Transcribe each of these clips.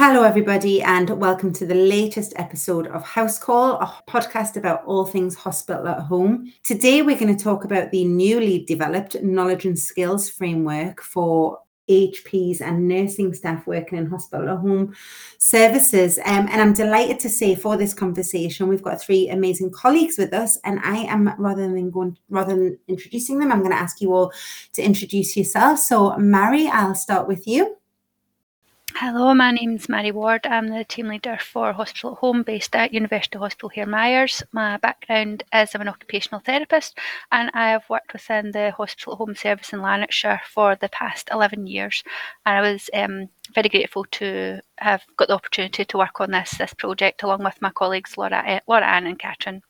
Hello, everybody, and welcome to the latest episode of House Call, a podcast about all things hospital at home. Today, we're going to talk about the newly developed knowledge and skills framework for AHPs and nursing staff working in hospital at home services. Um, and I'm delighted to say for this conversation, we've got three amazing colleagues with us. And I am rather than going rather than introducing them, I'm going to ask you all to introduce yourself. So, Mari, I'll start with you. Hello, my name is Mari Ward. I'm the team leader for Hospital at Home based at University Hospital Hairmyres. My background is I'm an occupational therapist and I have worked within the Hospital at Home service in Lanarkshire for the past 11 years. And I was um, very grateful to have got the opportunity to work on this this project along with my colleagues Laura, uh, Laura Anne and Catrin.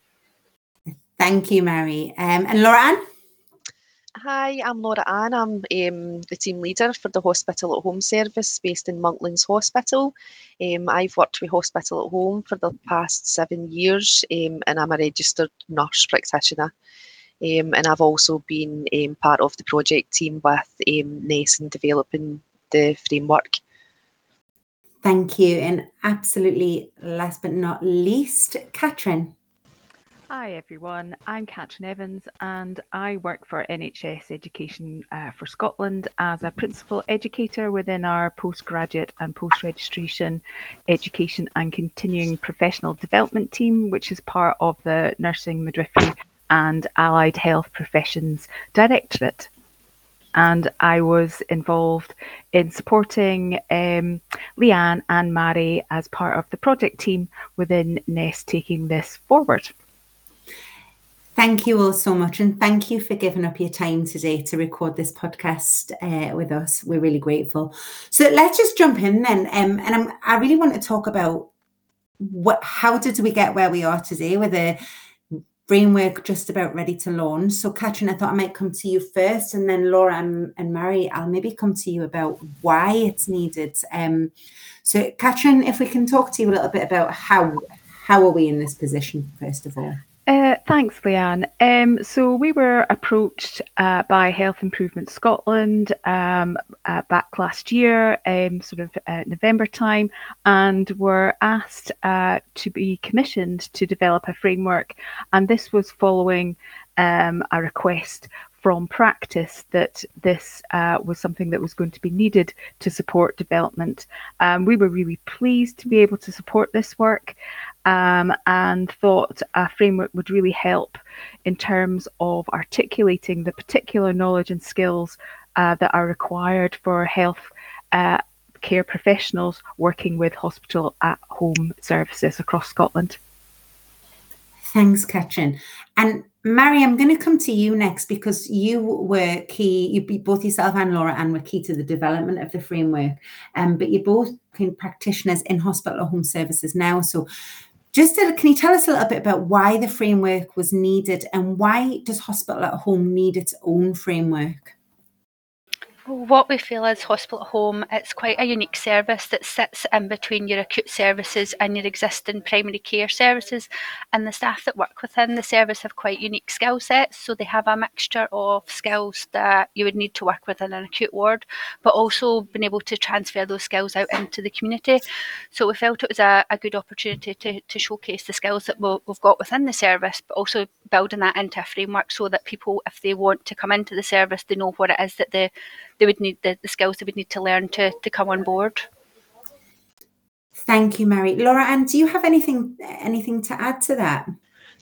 Thank you, Mari. Um, and Laura Anne? Hi, I'm Laura Anne. I'm um, the team leader for the Hospital at Home service based in Monklands Hospital. Um, I've worked with Hospital at Home for the past seven years um, and I'm a registered nurse practitioner. Um, and I've also been um, part of the project team with um, in developing the framework. Thank you. And absolutely last but not least, Catrin. Hi everyone, I'm Catrin Evans and I work for NHS Education uh, for Scotland as a principal educator within our postgraduate and post registration education and continuing professional development team, which is part of the Nursing, Midwifery and Allied Health Professions Directorate. And I was involved in supporting um, Leanne and Mari as part of the project team within NEST taking this forward. Thank you all so much. And thank you for giving up your time today to record this podcast uh, with us. We're really grateful. So let's just jump in then. Um, and I'm, I really want to talk about what, how did we get where we are today with a framework just about ready to launch. So Catrin, I thought I might come to you first and then Laura and, and Mari, I'll maybe come to you about why it's needed. Um, so Catrin, if we can talk to you a little bit about how, how are we in this position, first of all? Uh, thanks, Leanne. Um, so we were approached uh, by Health Improvement Scotland um, uh, back last year, um, sort of uh, November time, and were asked uh, to be commissioned to develop a framework. And this was following um, a request from practice that this uh, was something that was going to be needed to support development. Um, we were really pleased to be able to support this work um, and thought a framework would really help in terms of articulating the particular knowledge and skills uh, that are required for health. Uh, care professionals working with hospital at home services across Scotland. Thanks, Catrin. And Mari, I'm going to come to you next because you were key. You both yourself and Laura Anne were key to the development of the framework. Um, but you're both practitioners in hospital or home services now. So, just to, can you tell us a little bit about why the framework was needed and why does hospital at home need its own framework? What we feel is Hospital at Home, it's quite a unique service that sits in between your acute services and your existing primary care services. And the staff that work within the service have quite unique skill sets. So they have a mixture of skills that you would need to work within an acute ward, but also being able to transfer those skills out into the community. So we felt it was a, a good opportunity to, to showcase the skills that we've got within the service, but also building that into a framework so that people, if they want to come into the service, they know what it is that they they would need the, the skills they would need to learn to to come on board. Thank you, Mari. Laura, and do you have anything anything to add to that?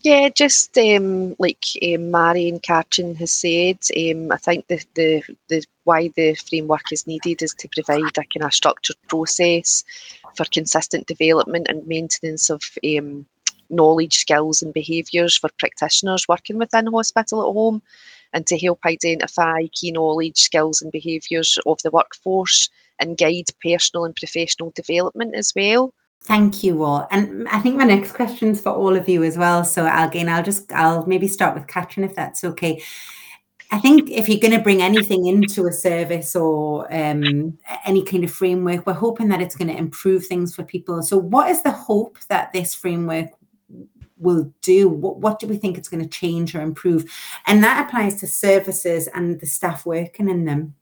Yeah, just um, like um, Mari and Catrin has said, um, I think the, the the why the framework is needed is to provide a kind of structured process for consistent development and maintenance of um, knowledge, skills, and behaviours for practitioners working within hospital at home and to help identify key knowledge, skills, and behaviours of the workforce and guide personal and professional development as well. Thank you all. And I think my next question is for all of you as well. So again, I'll just I'll maybe start with Catrin if that's okay. I think if you're going to bring anything into a service or um, any kind of framework, we're hoping that it's going to improve things for people. So, what is the hope that this framework will do? What, what do we think it's going to change or improve? And that applies to services and the staff working in them.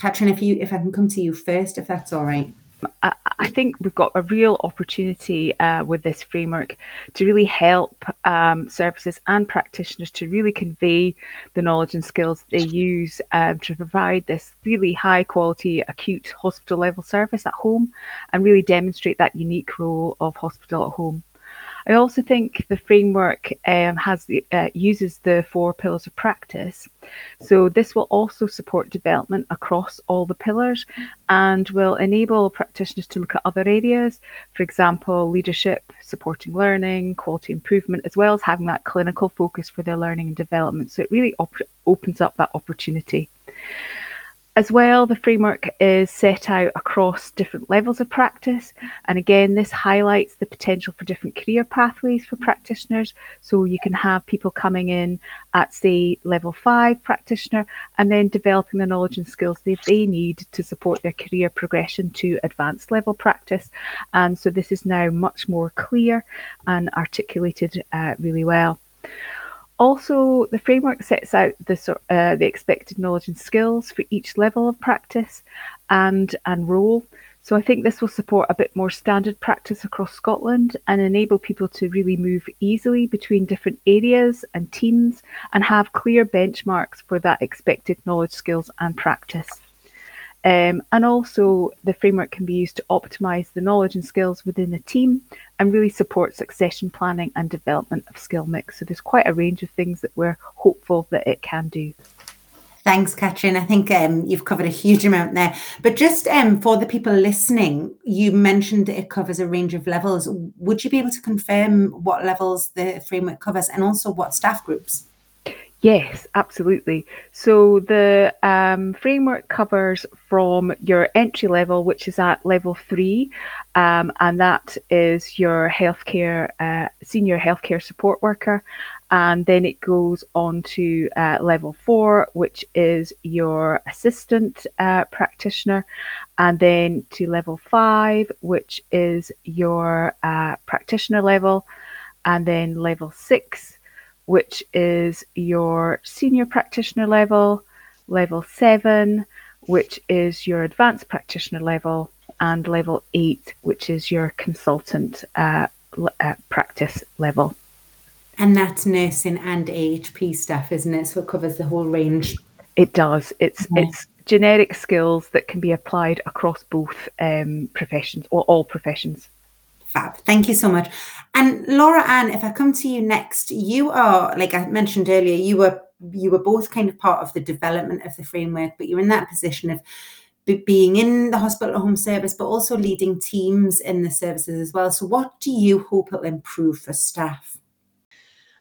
Catrin if you if i can come to you first if that's all right. I, I think we've got a real opportunity uh, with this framework to really help um, services and practitioners to really convey the knowledge and skills they use um, to provide this really high quality acute hospital level service at home and really demonstrate that unique role of hospital at home. I also think the framework um, has uh, uses the four pillars of practice. So this will also support development across all the pillars and will enable practitioners to look at other areas, for example, leadership, supporting learning, quality improvement, as well as having that clinical focus for their learning and development. So it really op- opens up that opportunity. As well, the framework is set out across different levels of practice. And again, this highlights the potential for different career pathways for practitioners. So you can have people coming in at, say, level five practitioner and then developing the knowledge and skills that they need to support their career progression to advanced level practice. And so this is now much more clear and articulated uh, really well. Also, the framework sets out the, uh, the expected knowledge and skills for each level of practice and, and role. So I think this will support a bit more standard practice across Scotland and enable people to really move easily between different areas and teams and have clear benchmarks for that expected knowledge, skills and practice. Um, and also, the framework can be used to optimize the knowledge and skills within the team and really support succession planning and development of skill mix. So, there's quite a range of things that we're hopeful that it can do. Thanks, Catrin. I think um, you've covered a huge amount there. But just um, for the people listening, you mentioned it covers a range of levels. Would you be able to confirm what levels the framework covers and also what staff groups? Yes, absolutely. So the um, framework covers from your entry level, which is at level three, um, and that is your healthcare uh, senior healthcare support worker, and then it goes on to uh, level four, which is your assistant uh, practitioner, and then to level five, which is your uh, practitioner level, and then level six which is your senior practitioner level, level seven, which is your advanced practitioner level, and level eight, which is your consultant uh, uh, practice level. And that's nursing and AHP stuff, isn't it? So it covers the whole range. It does. It's yeah. it's generic skills that can be applied across both um, professions or all professions. Fab. Thank you so much. And Laura Anne, if I come to you next, you are, like I mentioned earlier, you were you were both kind of part of the development of the framework, but you're in that position of being in the hospital home service, but also leading teams in the services as well. So, what do you hope it'll improve for staff?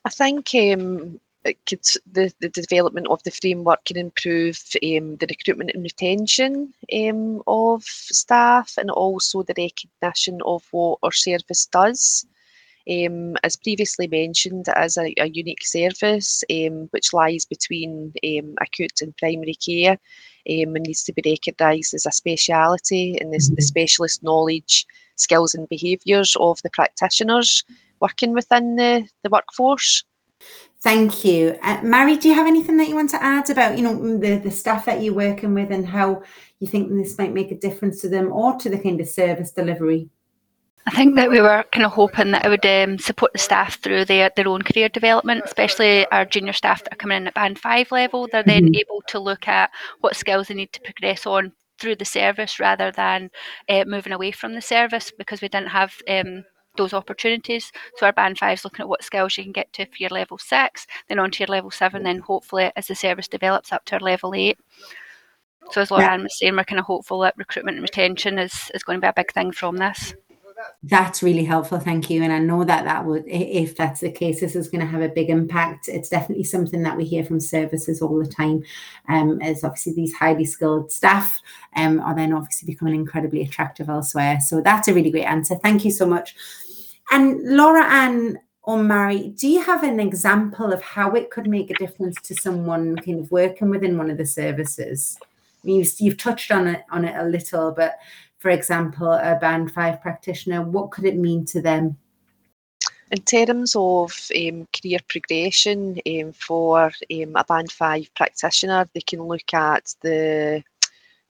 I think um, could, the, the development of the framework can improve um, the recruitment and retention um, of staff and also the recognition of what our service does. Um, as previously mentioned, it is a, a unique service um, which lies between um, acute and primary care um, and needs to be recognised as a speciality and this, the mm-hmm. specialist knowledge, skills and behaviours of the practitioners working within the, the workforce. Thank you. Uh, Mari, do you have anything that you want to add about, you know, the, the staff that you're working with and how you think this might make a difference to them or to the kind of service delivery? I think that we were kind of hoping that it would um, support the staff through their, their own career development, especially our junior staff that are coming in at band five level. They're then mm-hmm. able to look at what skills they need to progress on through the service rather than uh, moving away from the service because we didn't have um, those opportunities. So our band five is looking at what skills you can get to for your level six, then on to your level seven, then hopefully as the service develops up to our level eight. So as Lauren was saying, we're kind of hopeful that recruitment and retention is, is going to be a big thing from this. That's really helpful. Thank you. And I know that that would, if that's the case, this is going to have a big impact. It's definitely something that we hear from services all the time. Um, as obviously these highly skilled staff um, are then obviously becoming incredibly attractive elsewhere. So that's a really great answer. Thank you so much. And Laura Anne or Mari, do you have an example of how it could make a difference to someone kind of working within one of the services? I mean, you've, you've touched on it on it a little, but for example, a band five practitioner, what could it mean to them? In terms of um, career progression um, for um, a band five practitioner, they can look at the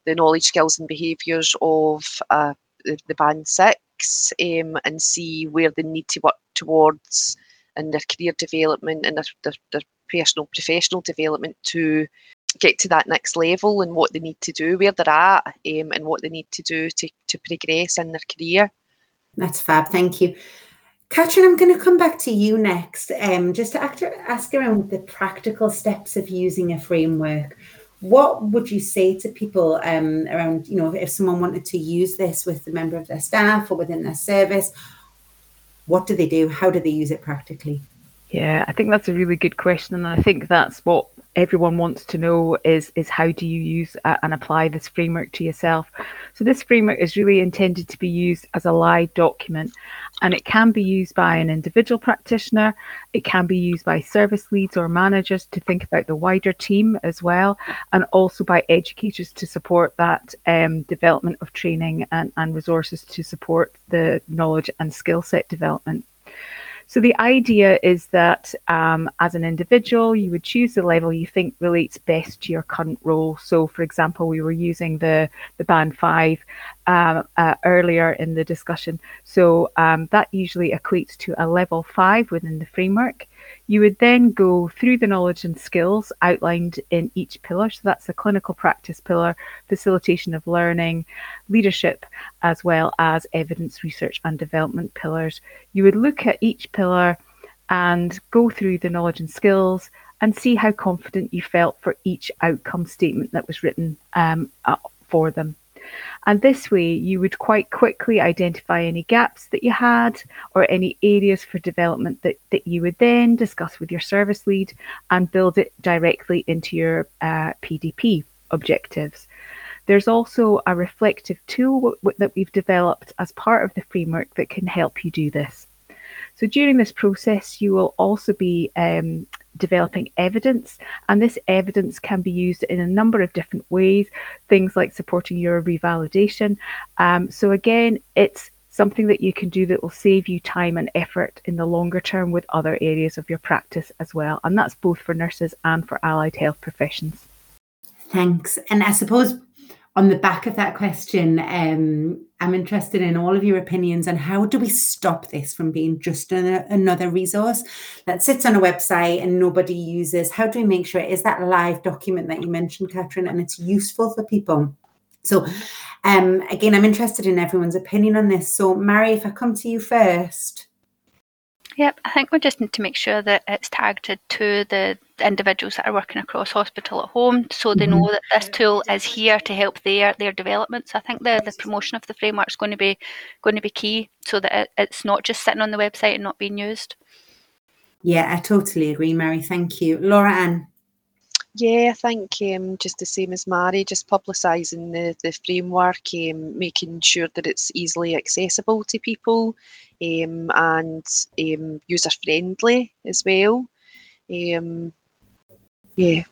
the knowledge, skills, and behaviours of a the, the band six um, and see where they need to work towards in their career development and their, their, their personal professional development to get to that next level and what they need to do, where they're at, um, and what they need to do to, to progress in their career. That's fab. Thank you. Catrin, I'm going to come back to you next, um, just to act, ask around the practical steps of using a framework. What would you say to people um, around, you know, if someone wanted to use this with a member of their staff or within their service? What do they do? How do they use it practically? Yeah, I think that's a really good question, and I think that's what everyone wants to know is is how do you use uh, and apply this framework to yourself. So this framework is really intended to be used as a live document and it can be used by an individual practitioner. It can be used by service leads or managers to think about the wider team as well and also by educators to support that um, development of training and, and resources to support the knowledge and skill set development so the idea is that um, as an individual, you would choose the level you think relates best to your current role. So, for example, we were using the the band five um, uh, earlier in the discussion. So um, that usually equates to a level five within the framework. You would then go through the knowledge and skills outlined in each pillar. So that's the clinical practice pillar, facilitation of learning, leadership, as well as evidence research and development pillars. You would look at each pillar and go through the knowledge and skills and see how confident you felt for each outcome statement that was written um, for them. And this way, you would quite quickly identify any gaps that you had or any areas for development that, that you would then discuss with your service lead and build it directly into your uh, PDP objectives. There's also a reflective tool w- that we've developed as part of the framework that can help you do this. So during this process, you will also be um, developing evidence, and this evidence can be used in a number of different ways, things like supporting your revalidation. Um, so, again, it's something that you can do that will save you time and effort in the longer term with other areas of your practice as well. And that's both for nurses and for allied health professions. Thanks. And I suppose on the back of that question, um, I'm interested in all of your opinions on how do we stop this from being just an, another resource that sits on a website and nobody uses? How do we make sure it is that live document that you mentioned, Catherine, and it's useful for people? So, um, again, I'm interested in everyone's opinion on this. So, Mari, if I come to you first. Yep, I think we just need to make sure that it's targeted to the individuals that are working across hospital at home so they mm-hmm. know that this tool is here to help their their development. So I think the, the promotion of the framework is going to be going to be key so that it, it's not just sitting on the website and not being used. Yeah, I totally agree, Mari. Thank you. Laura Anne. Yeah, I think um, just the same as Mari, just publicising the, the framework, um, making sure that it's easily accessible to people um, and um, user friendly as well. Um, yeah.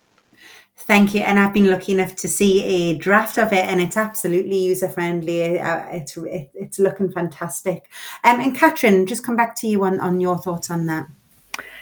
Thank you. And I've been lucky enough to see a draft of it, and it's absolutely user friendly. Uh, it's it's looking fantastic. Um, and Catrin, just come back to you on on your thoughts on that.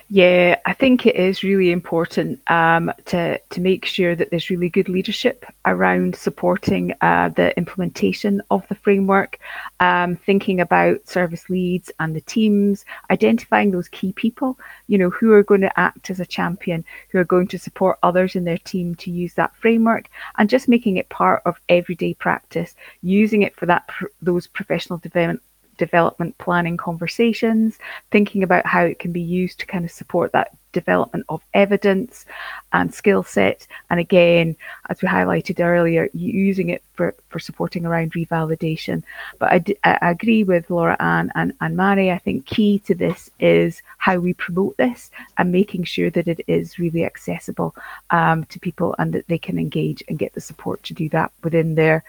Yeah, I think it is really important um, to to make sure that there's really good leadership around supporting uh, the implementation of the framework, um, thinking about service leads and the teams, identifying those key people, you know, who are going to act as a champion, who are going to support others in their team to use that framework, and just making it part of everyday practice, using it for that those professional development development planning conversations, thinking about how it can be used to kind of support that development of evidence and skill set. And again, as we highlighted earlier, using it for, for supporting around revalidation. But I, d- I agree with Laura Anne and, and Mari. I think key to this is how we promote this and making sure that it is really accessible um, to people and that they can engage and get the support to do that within their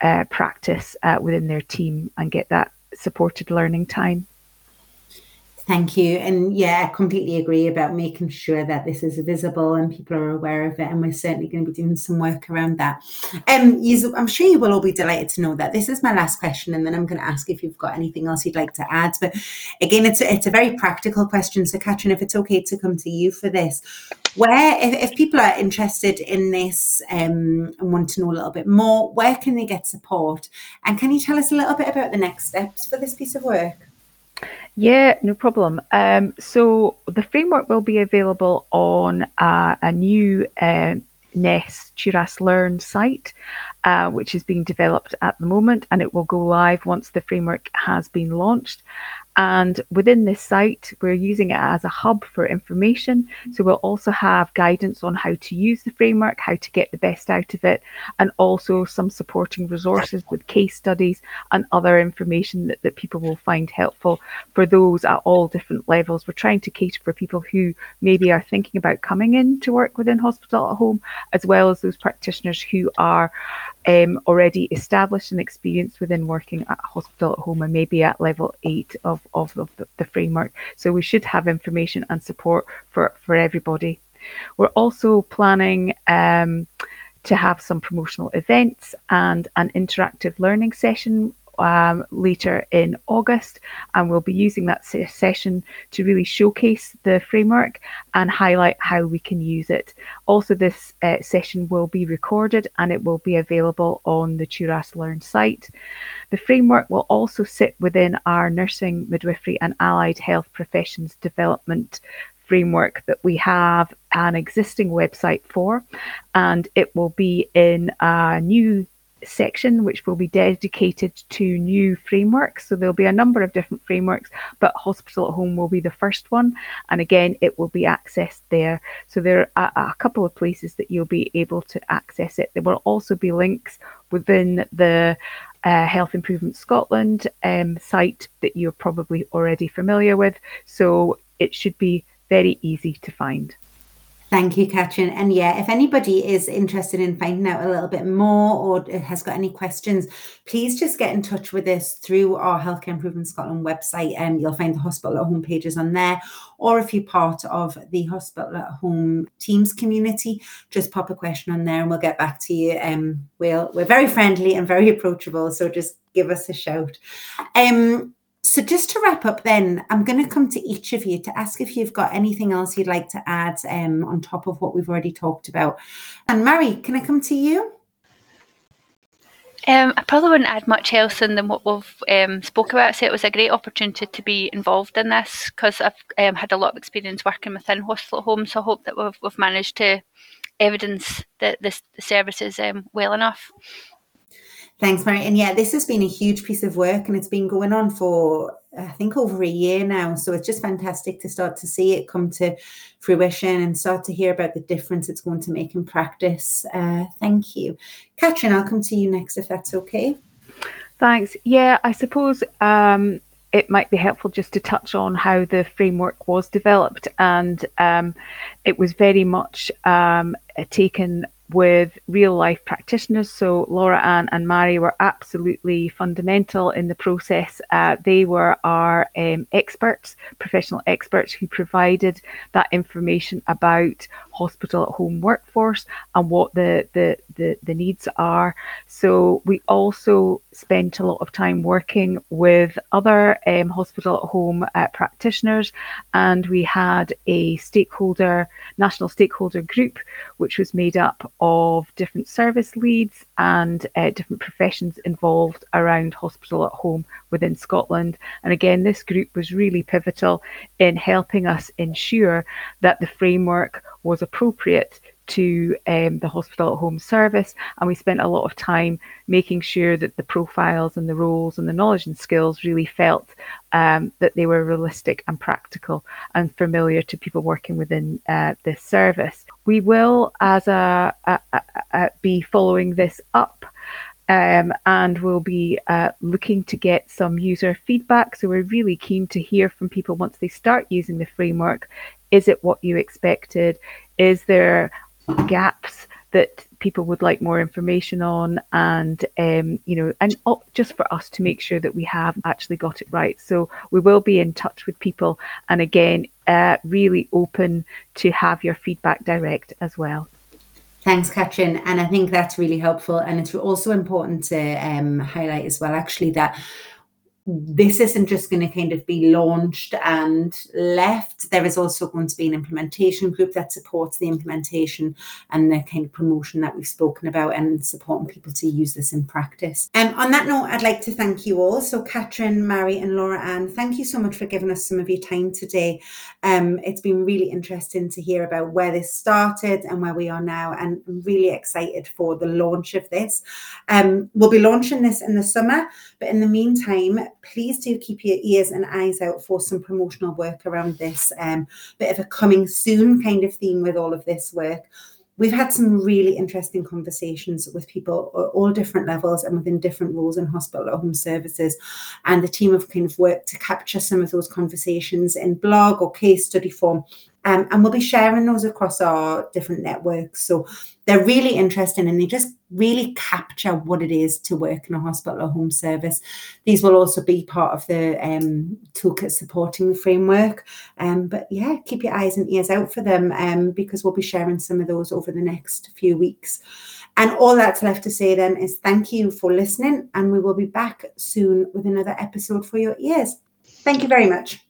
uh, practice, uh, within their team, and get that supported learning time. Thank you. And yeah, I completely agree about making sure that this is visible and people are aware of it. And we're certainly going to be doing some work around that. Um, I'm sure you will all be delighted to know that this is my last question, and then I'm going to ask if you've got anything else you'd like to add. But again, it's a, it's a very practical question. So, Catrin, if it's okay to come to you for this, where if, if people are interested in this um, and want to know a little bit more, where can they get support? And can you tell us a little bit about the next steps for this piece of work? Yeah, no problem. Um, so the framework will be available on uh, a new uh, NES TURAS Learn site, uh, which is being developed at the moment, and it will go live once the framework has been launched. And within this site, we're using it as a hub for information. So we'll also have guidance on how to use the framework, how to get the best out of it, and also some supporting resources with case studies and other information that, that people will find helpful for those at all different levels. We're trying to cater for people who maybe are thinking about coming in to work within hospital at home, as well as those practitioners who are um, already established and experienced within working at hospital at home and maybe at level eight of, of the, the framework. So we should have information and support for, for everybody. We're also planning um, to have some promotional events and an interactive learning session um, later in August, and we'll be using that session to really showcase the framework and highlight how we can use it. Also, this uh, session will be recorded and it will be available on the TURAS Learn site. The framework will also sit within our nursing, midwifery, and allied health professions development framework that we have an existing website for, and it will be in a new section which will be dedicated to new frameworks. So there'll be a number of different frameworks, but Hospital at Home will be the first one. And again, it will be accessed there. So there are a, couple of places that you'll be able to access it. There will also be links within the uh, Health Improvement Scotland um, site that you're probably already familiar with. So it should be very easy to find. Thank you, Catrin. And yeah, if anybody is interested in finding out a little bit more or has got any questions, please just get in touch with us through our Healthcare Improvement Scotland website. And um, you'll find the hospital at home pages on there. Or if you're part of the hospital at home teams community, just pop a question on there and we'll get back to you. Um, we'll, we're very friendly and very approachable. So just give us a shout. Um, so, just to wrap up, then, I'm going to come to each of you to ask if you've got anything else you'd like to add um, on top of what we've already talked about. And Mari, can I come to you? Um, I probably wouldn't add much else than what we've um, spoke about. So it was a great opportunity to be involved in this because I've um, had a lot of experience working within hospital homes. So I hope that we've, we've managed to evidence that this the service is um, well enough. Thanks, Mari. And yeah, this has been a huge piece of work and it's been going on for, I think, over a year now. So it's just fantastic to start to see it come to fruition and start to hear about the difference it's going to make in practice. Uh, thank you. Catrin, I'll come to you next if that's okay. Thanks. Yeah, I suppose um, it might be helpful just to touch on how the framework was developed. And um, it was very much um, taken with real life practitioners. So Laura Anne and Mari were absolutely fundamental in the process. Uh, they were our um, experts, professional experts who provided that information about hospital at home workforce and what the, the, the, the needs are. So we also spent a lot of time working with other um, hospital at home uh, practitioners and we had a stakeholder, national stakeholder group, which was made up of different service leads and uh, different professions involved around hospital at home within Scotland. And again, this group was really pivotal in helping us ensure that the framework was appropriate to um, the hospital at home service. And we spent a lot of time making sure that the profiles and the roles and the knowledge and skills really felt um, that they were realistic and practical and familiar to people working within uh, this service. We will, as a, a, a, a be following this up. Um, and we'll be uh, looking to get some user feedback. So we're really keen to hear from people once they start using the framework. Is it what you expected? Is there gaps that people would like more information on and um, you know and just for us to make sure that we have actually got it right so we will be in touch with people and again uh, really open to have your feedback direct as well Thanks, Catrin. And I think that's really helpful. And it's also important to um, highlight as well, actually, that this isn't just going to kind of be launched and left. There is also going to be an implementation group that supports the implementation and the kind of promotion that we've spoken about and supporting people to use this in practice. And um, on that note, I'd like to thank you all. So, Catrin, Mari, and Laura Anne, thank you so much for giving us some of your time today. Um, it's been really interesting to hear about where this started and where we are now, and I'm really excited for the launch of this. Um, we'll be launching this in the summer, but in the meantime, please do keep your ears and eyes out for some promotional work around this. Um, bit of a coming soon kind of theme with all of this work. We've had some really interesting conversations with people at all different levels and within different roles in hospital or home services. And the team have kind of worked to capture some of those conversations in blog or case study form um, and we'll be sharing those across our different networks. So they're really interesting and they just really capture what it is to work in a hospital or home service. These will also be part of the um, toolkit supporting the framework. Um, but yeah, keep your eyes and ears out for them um, because we'll be sharing some of those over the next few weeks. And all that's left to say then is thank you for listening, and we will be back soon with another episode for your ears. Thank you very much.